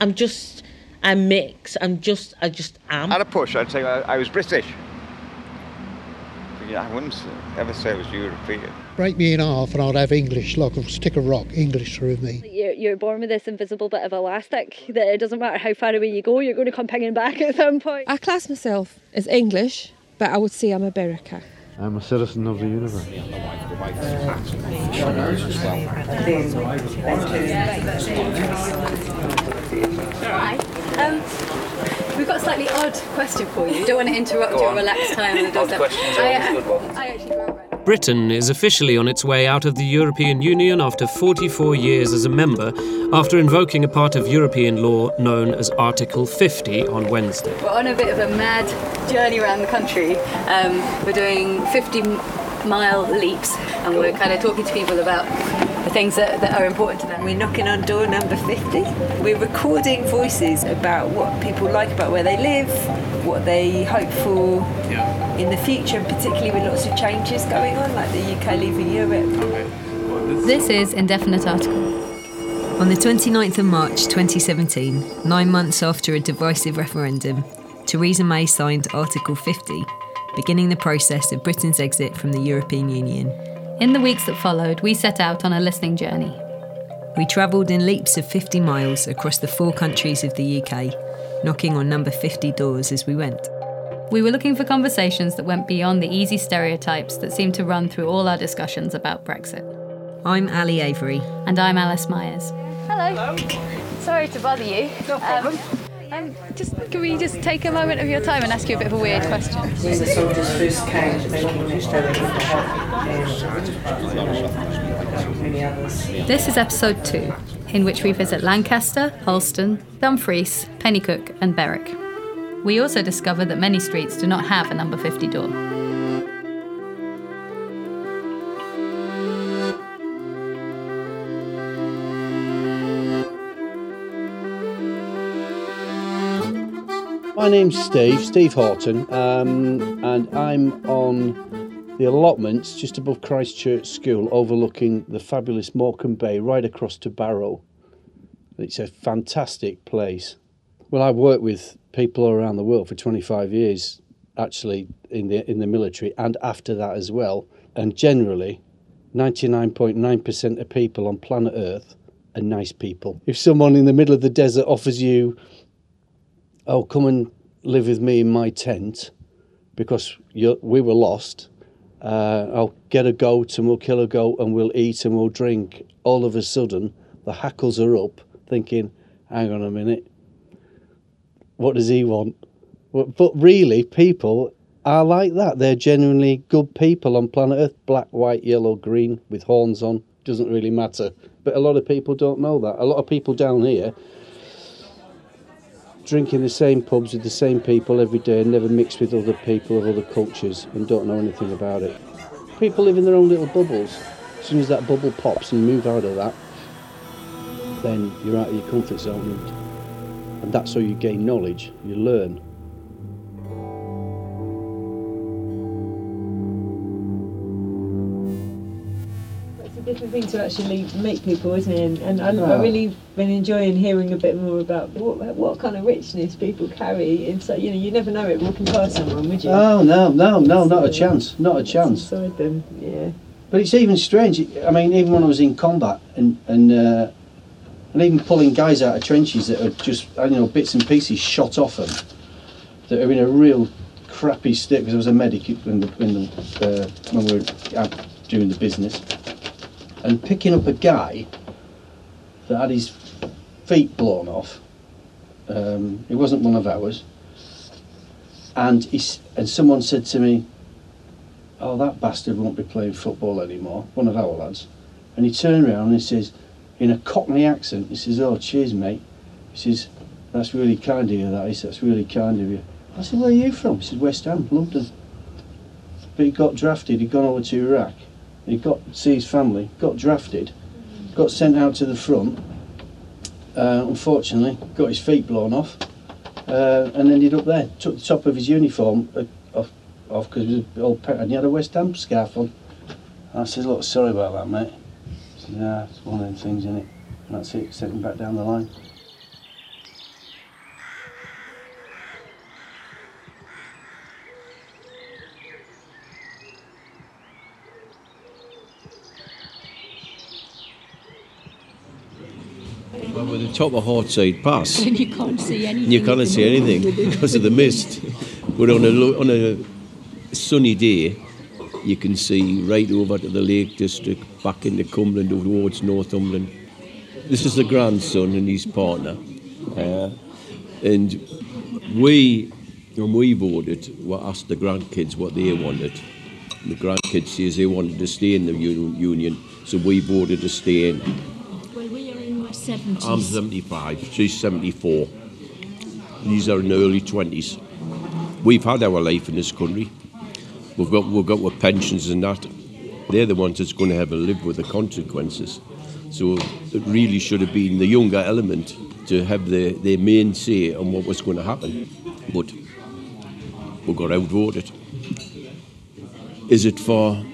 I'm just I mix. I'm just I just am. At a push, I'd say I, I was British. Yeah, I wouldn't ever say I was European. Break me in half and I'd have English, like a stick of rock, English through me. You're, you're born with this invisible bit of elastic that it doesn't matter how far away you go, you're going to come pinging back at some point. I class myself as English, but I would say I'm a Berwicker. I'm a citizen of the universe. Hi. Um, we've got a slightly odd question for you. Don't want to interrupt Go your on. relaxed time on the Odd questions are I, always good ones. I actually grew up Britain is officially on its way out of the European Union after 44 years as a member, after invoking a part of European law known as Article 50 on Wednesday. We're on a bit of a mad journey around the country. Um, we're doing 50 mile leaps and we're kind of talking to people about the things that, that are important to them. We're knocking on door number 50. We're recording voices about what people like about where they live, what they hope for in the future, and particularly with lots of changes going on, like the UK leaving Europe. This is Indefinite Article. On the 29th of March 2017, nine months after a divisive referendum, Theresa May signed Article 50, beginning the process of Britain's exit from the European Union. In the weeks that followed, we set out on a listening journey. We travelled in leaps of 50 miles across the four countries of the UK, knocking on number 50 doors as we went. We were looking for conversations that went beyond the easy stereotypes that seem to run through all our discussions about Brexit. I'm Ali Avery. And I'm Alice Myers. Hello. Sorry to bother you. No problem. Um, Um, just can we just take a moment of your time and ask you a bit of a weird question? When the soldiers first came to make English, they were in the help many others. This is episode two, in which we visit Lancaster, Alston, Dumfries, Penicuik, and Berwick. We also discover that many streets do not have a number 50 door. My name's Steve, Steve Horton, um, and I'm on the allotments just above Christchurch School, overlooking the fabulous Morecambe Bay, right across to Barrow. It's a fantastic place. Well, I've worked with people around the world for 25 years, actually in the in the military, and after that as well. And generally, 99.9% of people on planet Earth are nice people. If someone in the middle of the desert offers you oh, come and live with me in my tent because we were lost. Uh, I'll get a goat and we'll kill a goat and we'll eat and we'll drink. All of a sudden, the hackles are up, thinking, hang on a minute, what does he want? But really, people are like that. They're genuinely good people on planet Earth black, white, yellow, green, with horns on. Doesn't really matter. But a lot of people don't know that. A lot of people down here drinking the same pubs with the same people every day and never mix with other people of other cultures and don't know anything about it. People live in their own little bubbles. As soon as that bubble pops and you move out of that, then you're out of your comfort zone. And, that's how you gain knowledge, you learn. Thing to actually meet people, isn't it? And, and I, I Oh. really been enjoying hearing a bit more about what, what kind of richness people carry. And so, you know, you never know it walking past someone, would you? Oh no, no, no, not a chance, not a chance. Inside them, yeah. But it's even strange. I mean, even when I was in combat and and uh, and even pulling guys out of trenches that are just I don't know bits and pieces shot off them, that are in a real crappy state. Because I was a medic in the, in the uh, when we were out doing the business, and picking up a guy that had his feet blown off. Um, it wasn't one of ours. And he's, and someone said to me, oh, that bastard won't be playing football anymore, one of our lads. And he turned around and he says, in a Cockney accent, he says, oh, cheers, mate. He says, that's really kind of you, that is, that's really kind of you. I said, where are you from? He said, West Ham, London. But he got drafted, he'd gone over to Iraq. He got see his family, got drafted, got sent out to the front. Uh, unfortunately, got his feet blown off, uh, and ended up there. Took the top of his uniform uh, off because he was all pet and he had a West Ham scarf on. I said, look, sorry about that, mate. Said, yeah, it's one of them things, isn't it? And that's it, sent him back down the line. the top of Hartside Pass. And you can't see anything. You can't see anything because of the mist. But on a on a sunny day, you can see right over to the Lake District, back into Cumberland towards Northumberland. This is the grandson and his partner, uh, and we, when we voted, we asked the grandkids what they wanted. The grandkids says they wanted to stay in the union, so we voted to stay in. 70s. I'm 75, she's 74. These are in early 20s. We've had our life in this country. We've got, we've got our pensions and that. They're the ones that's going to have to live with the consequences. So it really should have been the younger element to have their, their main say on what was going to happen. But we got outvoted. Is it for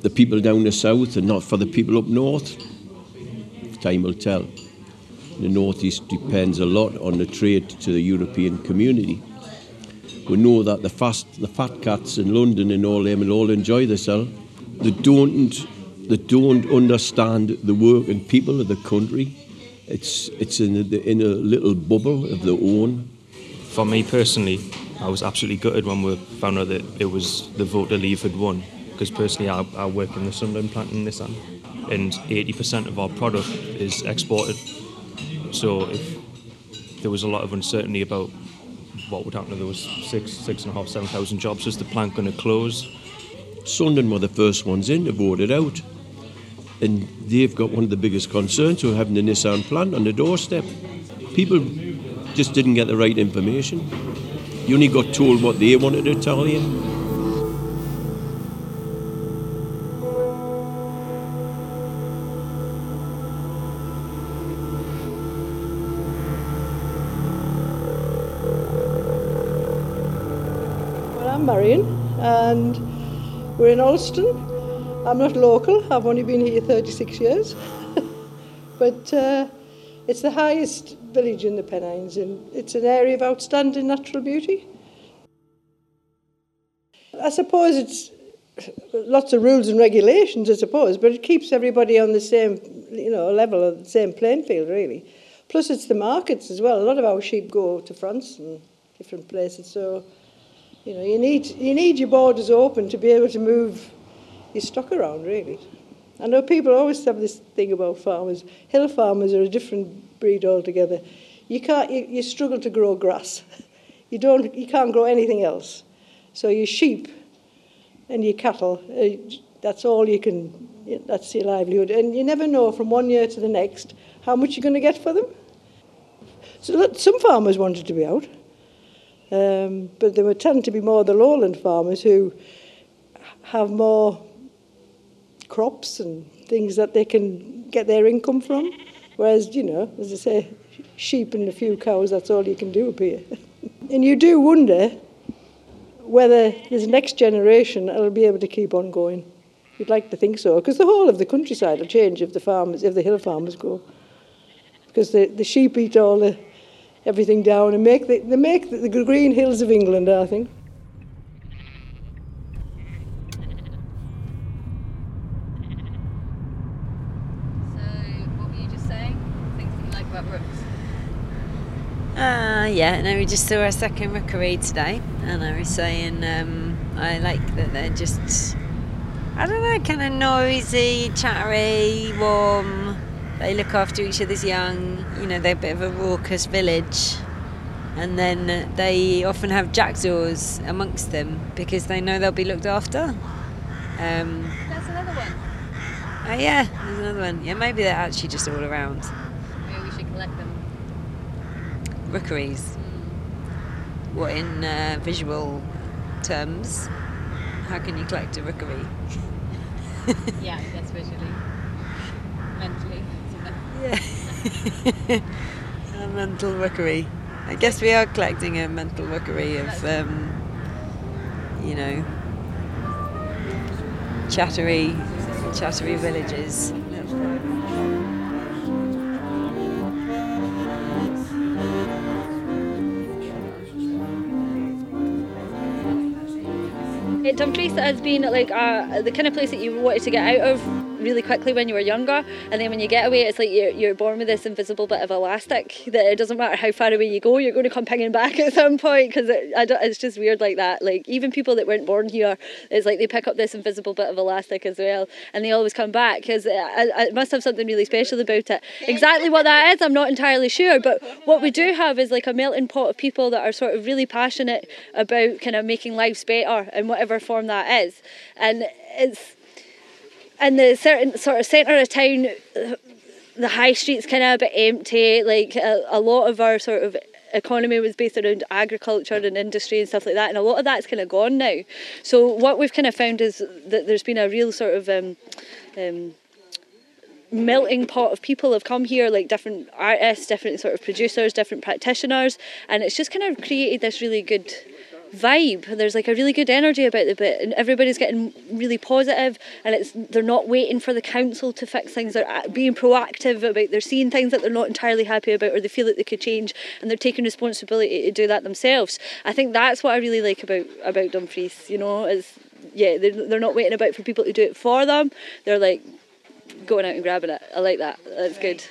the people down the south and not for the people up north? Time will tell. The northeast depends a lot on the trade to the European community. We know that the fast, the fat cats in London and all them will all enjoy themselves. They don't, they don't understand the work and people of the country. It's, it's in, in a little bubble of their own. For me personally, I was absolutely gutted when we found out that it was the vote to leave had won. Because personally, I, I work in the Sunderland plant in Nissan, and 80% of our product is exported. So if there was a lot of uncertainty about what would happen there was six, six and a half, seven thousand jobs, is the plant going to close? Sunderland were the first ones in to vote it out. And they've got one of the biggest concerns of having the Nissan plant on the doorstep. People just didn't get the right information. You only got told what they wanted to tell you. And we're in Alston. I'm not local, I've only been here 36 years. but uh, it's the highest village in the Pennines, and it's an area of outstanding natural beauty. I suppose it's lots of rules and regulations, I suppose, but it keeps everybody on the same, you know, level, of the same playing field, really. Plus, it's the markets as well. A lot of our sheep go to France and different places, so you know, you need you need your borders open to be able to move your stock around, really. I know people always have this thing about farmers. Hill farmers are a different breed altogether. You can't you, you struggle to grow grass. You don't you can't grow anything else. So your sheep and your cattle, uh, that's all you can. That's your livelihood, and you never know from one year to the next how much you're going to get for them. So some farmers wanted to be out. Um, but there would tend to be more the lowland farmers who have more crops and things that they can get their income from. Whereas, you know, as I say, sheep and a few cows, that's all you can do up here. and you do wonder whether this next generation will be able to keep on going. You'd like to think so, because the whole of the countryside will change if the farmers, if the hill farmers go. Because the, the sheep eat all the everything down and make the, they make the, the green hills of England, I think. So what were you just saying? Things you like about Brooks? Uh, yeah, no, we just saw our second rookery today, and I was saying um, I like that they're just, I don't know, kind of noisy, chattery, warm. They look after each other's young. You know, they're a bit of a raucous village. And then they often have jackdaws amongst them because they know they'll be looked after. Um, That's another one. oh, yeah, there's another one. Yeah, maybe they're actually just all around. Maybe we should collect them. Rookeries. What in uh, visual terms? How can you collect a rookery? yeah, I guess visually. Yeah. a mental rookery. I guess we are collecting a mental rookery of, um, you know, chattery, chattery villages. Dumfries has been like uh, the kind of place that you wanted to get out of really quickly when you were younger, and then when you get away, it's like you're, you're born with this invisible bit of elastic that it doesn't matter how far away you go, you're going to come pinging back at some point because it, it's just weird like that. Like even people that weren't born here, it's like they pick up this invisible bit of elastic as well, and they always come back because it, it must have something really special about it. Exactly what that is, I'm not entirely sure, but what we do have is like a melting pot of people that are sort of really passionate about kind of making lives better in whatever form that is, and it's in the certain sort of centre of town. The high street's kind of a bit empty. Like a, a lot of our sort of economy was based around agriculture and industry and stuff like that, and a lot of that's kind of gone now. So what we've kind of found is that there's been a real sort of um, um, melting pot of people have come here, like different artists, different sort of producers, different practitioners, and it's just kind of created this really good vibe. There's like a really good energy about the bit, and everybody's getting really positive, and it's they're not waiting for the council to fix things. They're uh, being proactive about. They're seeing things that they're not entirely happy about, or they feel that they could change, and they're taking responsibility to do that themselves. I think that's what I really like about about Dumfries. You know, is yeah, they're they're not waiting about for people to do it for them. They're like going out and grabbing it. I like that. That's good.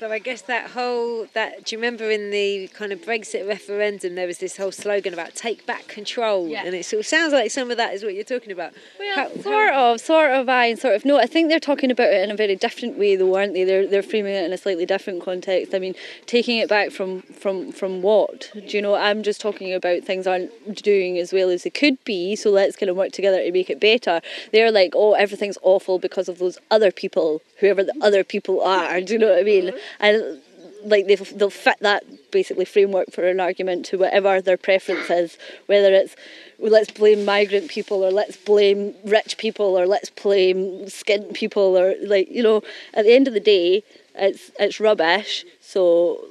So I guess that whole that do you remember in the kind of Brexit referendum there was this whole slogan about take back control, Yeah. and it sort of sounds like some of that is what you're talking about. Well, How- sort of, sort of, I and sort of. No, I think they're talking about it in a very different way, though, aren't they? They're they're framing it in a slightly different context. I mean, taking it back from from from what? Do you know? I'm just talking about things aren't doing as well as they could be. So let's kind of work together to make it better. They're like, oh, everything's awful because of those other people, whoever the other people are. Do you know what I mean? Uh-huh. And like they they'll fit that basically framework for an argument to whatever their preference is, whether it's well, let's blame migrant people or let's blame rich people or let's blame skint people or like you know at the end of the day it's it's rubbish so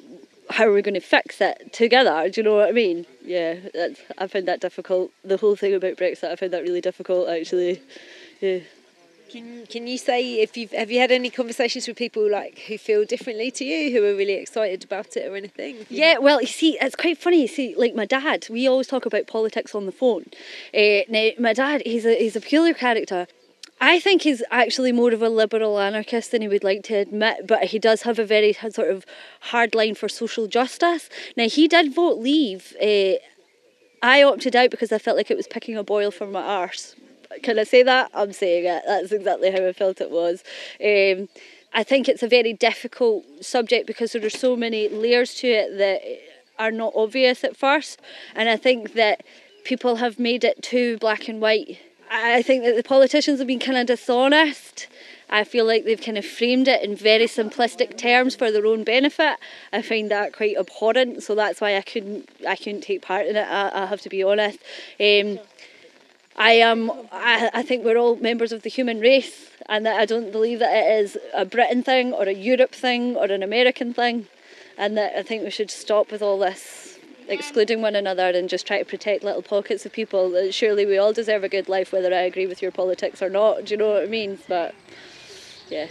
how are we going to fix it together? Do you know what I mean? Yeah that's, I found that difficult. The whole thing about Brexit I found that really difficult actually. Yeah Can, can you say if you've have you had any conversations with people like who feel differently to you, who are really excited about it or anything? Yeah, well, you see, it's quite funny. You see, like my dad, we always talk about politics on the phone. Uh, now, my dad, he's a he's a peculiar character. I think he's actually more of a liberal anarchist than he would like to admit, but he does have a very sort of hard line for social justice. Now, he did vote leave. Uh, I opted out because I felt like it was picking a boil for my arse. Can I say that? I'm saying it. That's exactly how I felt it was. Um, I think it's a very difficult subject because there are so many layers to it that are not obvious at first. And I think that people have made it too black and white. I think that the politicians have been kind of dishonest. I feel like they've kind of framed it in very simplistic terms for their own benefit. I find that quite abhorrent, so that's why I couldn't I couldn't take part in it. I, I have to be honest. Um, I am. I, I think we're all members of the human race, and that I don't believe that it is a Britain thing or a Europe thing or an American thing, and that I think we should stop with all this excluding one another and just try to protect little pockets of people. Uh, Surely we all deserve a good life, whether I agree with your politics or not. Do you know what I mean? But yeah.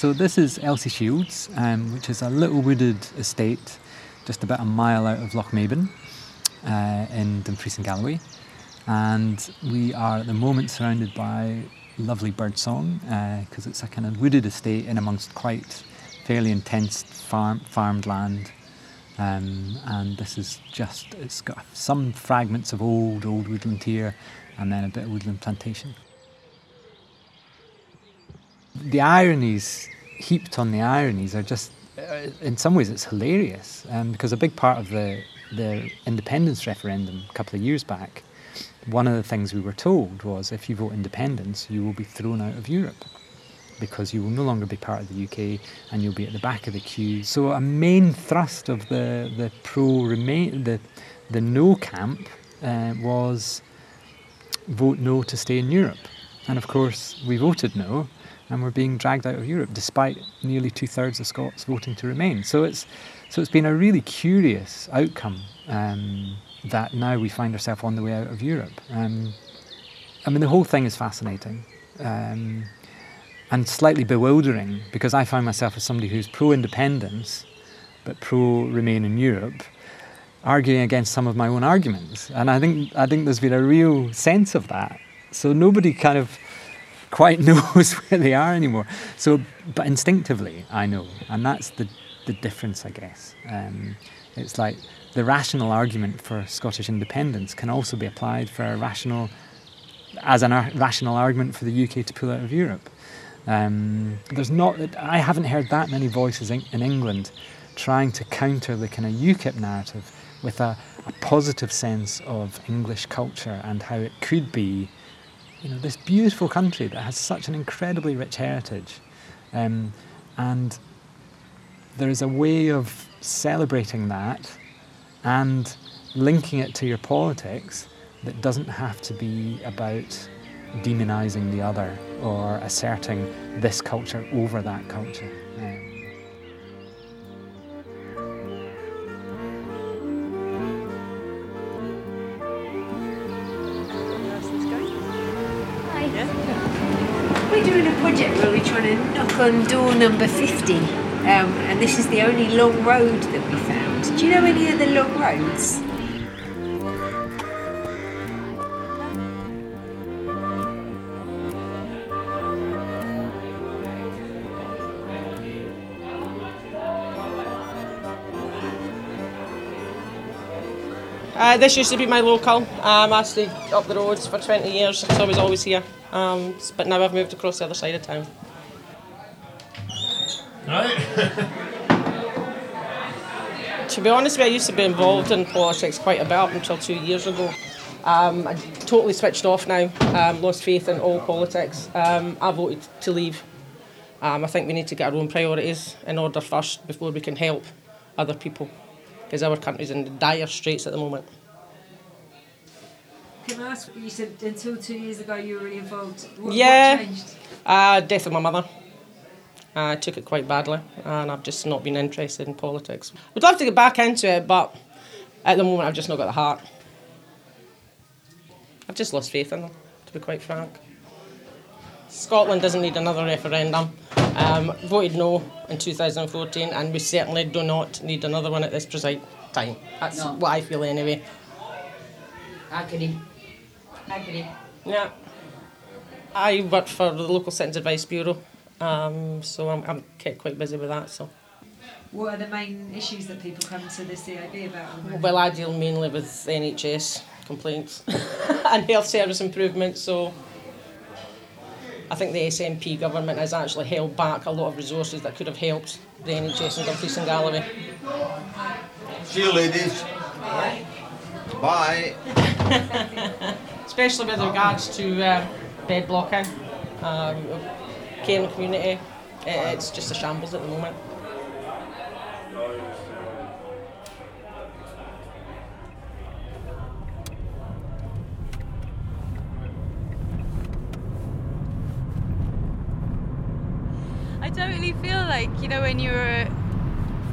So this is Elshieshields, um, which is a little wooded estate just about a mile out of Lochmaben uh, in Dumfries and Galloway. And we are at the moment surrounded by lovely birdsong because it's a kind of wooded estate in amongst quite fairly intense farm, farmed land. Um, and this is just, it's got some fragments of old, old woodland here and then a bit of woodland plantation the ironies heaped on the ironies are just uh, in some ways it's hilarious um, because a big part of the the independence referendum a couple of years back one of the things we were told was if you vote independence you will be thrown out of Europe because you will no longer be part of the UK and you'll be at the back of the queue. So a main thrust of the the pro remain the the no camp uh, was vote no to stay in Europe. And of course we voted no and we're being dragged out of Europe despite nearly two thirds of Scots voting to remain. So it's so it's been a really curious outcome um, that now we find ourselves on the way out of Europe. Um, I mean, the whole thing is fascinating um, and slightly bewildering because I find myself as somebody who's pro-independence but pro remain in Europe, arguing against some of my own arguments. And I think I think there's been a real sense of that. So nobody kind of quite knows where they are anymore. So, but instinctively, I know, and that's the the difference, I guess. Um, it's like the rational argument for Scottish independence can also be applied for a rational, as an ar- rational argument for the UK to pull out of Europe. Um, there's not. I haven't heard that many voices in, in England trying to counter the kind of UKIP narrative with a, a positive sense of English culture and how it could be you know, this beautiful country that has such an incredibly rich heritage. Um, and there is a way of celebrating that and linking it to your politics that doesn't have to be about demonizing the other or asserting this culture over that culture. Um, on door number 50, um, and this is the only long road that we found. Do you know any other long roads? Uh, this used to be my local. Um, I stayed up the roads for 20 years, so I was always here. Um, but now I've moved across the other side of town. to be honest with you, I used to be involved in politics quite a bit up until two years ago. Um, I totally switched off now, um, lost faith in all politics. Um, I voted to leave. Um, I think we need to get our own priorities in order first before we can help other people because our country's in dire straits at the moment. Can I ask, you said until two years ago you were really involved. What, yeah. what changed? Uh, death of my mother. I took it quite badly, and I've just not been interested in politics. Would love to get back into it, but at the moment I've just not got the heart. I've just lost faith in them, to be quite frank. Scotland doesn't need another referendum. Um, voted no in 2014, and we certainly do not need another one at this precise time. That's No. what I feel anyway. Agony. Agony. Yeah. I work for the local Citizens Advice Bureau, um, so I'm, I'm kept quite busy with that. So, What are the main issues that people come to the CIB about? at the moment? well, I deal mainly with NHS complaints and health service improvements. So, I think the SNP government has actually held back a lot of resources that could have helped the NHS in Dumfries and Galloway. See you, ladies. Bye. Especially with regards to um, bed blocking, um, care in the community. It, it's just a shambles at the moment. I totally feel like you know when you're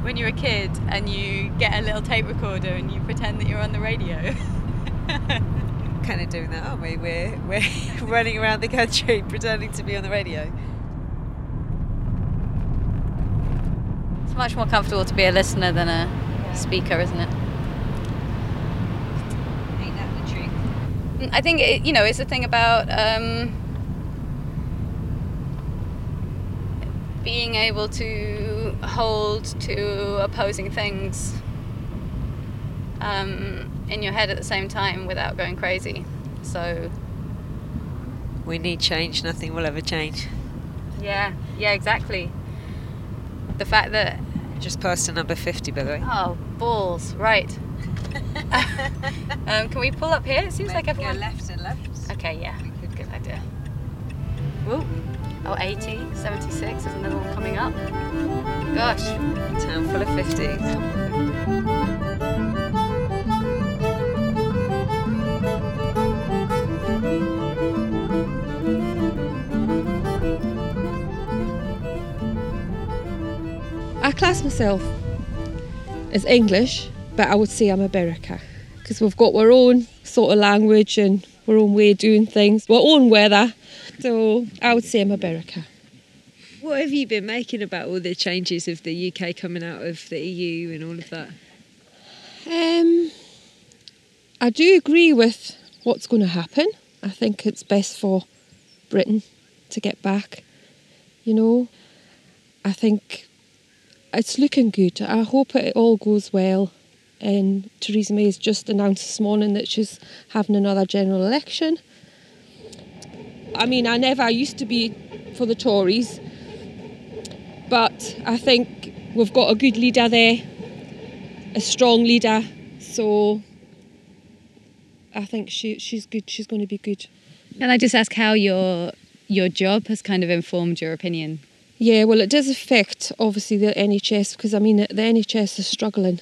when you're a kid and you get a little tape recorder and you pretend that you're on the radio. kind of doing that, aren't we? We're, we're running around the country pretending to be on the radio. It's much more comfortable to be a listener than a speaker, isn't it? Ain't that the truth? Mm, I think it, you know it's a thing about um, being able to hold to opposing things um, in your head at the same time without going crazy. So We need change, nothing will ever change. yeah, yeah, exactly. The fact that Just past to number 50, by the way. oh balls, right. um, can we pull up here? It seems like everyone. Go left and left. Okay, yeah, good, idea. Oh, 80, 76, there's another one coming up. Gosh. Town full of 50s. Class myself as English, but I would say I'm a Berwicker because we've got our own sort of language and our own way of doing things, our own weather. So I would say I'm a Berwicker. What have you been making about all the changes of the UK coming out of the EU and all of that? Um, I do agree with what's going to happen. I think it's best for Britain to get back. You know, I think it's looking good. I hope it all goes well. And Theresa May has just announced this morning that she's having another general election. I mean, I never used to be for the Tories, but I think we've got a good leader there, a strong leader. So I think she she's good. She's going to be good. Can I just ask how your your job has kind of informed your opinion? Yeah, well, it does affect obviously the NHS because I mean the NHS is struggling,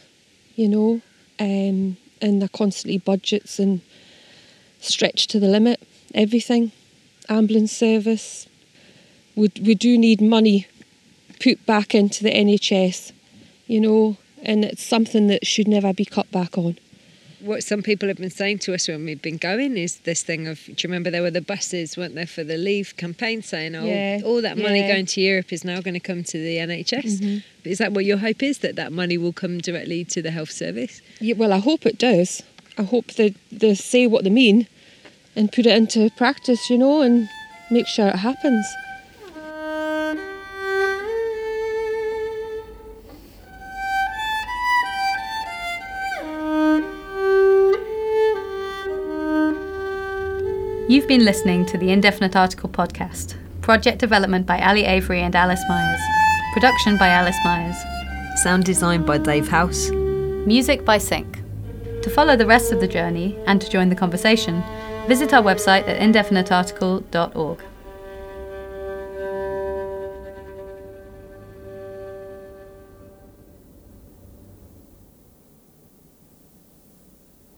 you know, um, and they're constantly budgets and stretched to the limit. Everything, ambulance service. We we do need money put back into the NHS, you know, and it's something that should never be cut back on. What some people have been saying to us when we've been going is this thing of do you remember there were the buses, weren't there, for the Leave campaign saying, Oh, Yeah, all that money yeah. going to Europe is now going to come to the NHS. Mhm. Is that what your hope is? That that money will come directly to the health service? Yeah, well, I hope it does. I hope they, they say what they mean and put it into practice, you know, and make sure it happens. You've been listening to the Indefinite Article podcast. Project development by Ali Avery and Alice Myers. Production by Alice Myers. Sound design by Dave House. Music by Sync. To follow the rest of the journey and to join the conversation, visit our website at indefinitearticle.org.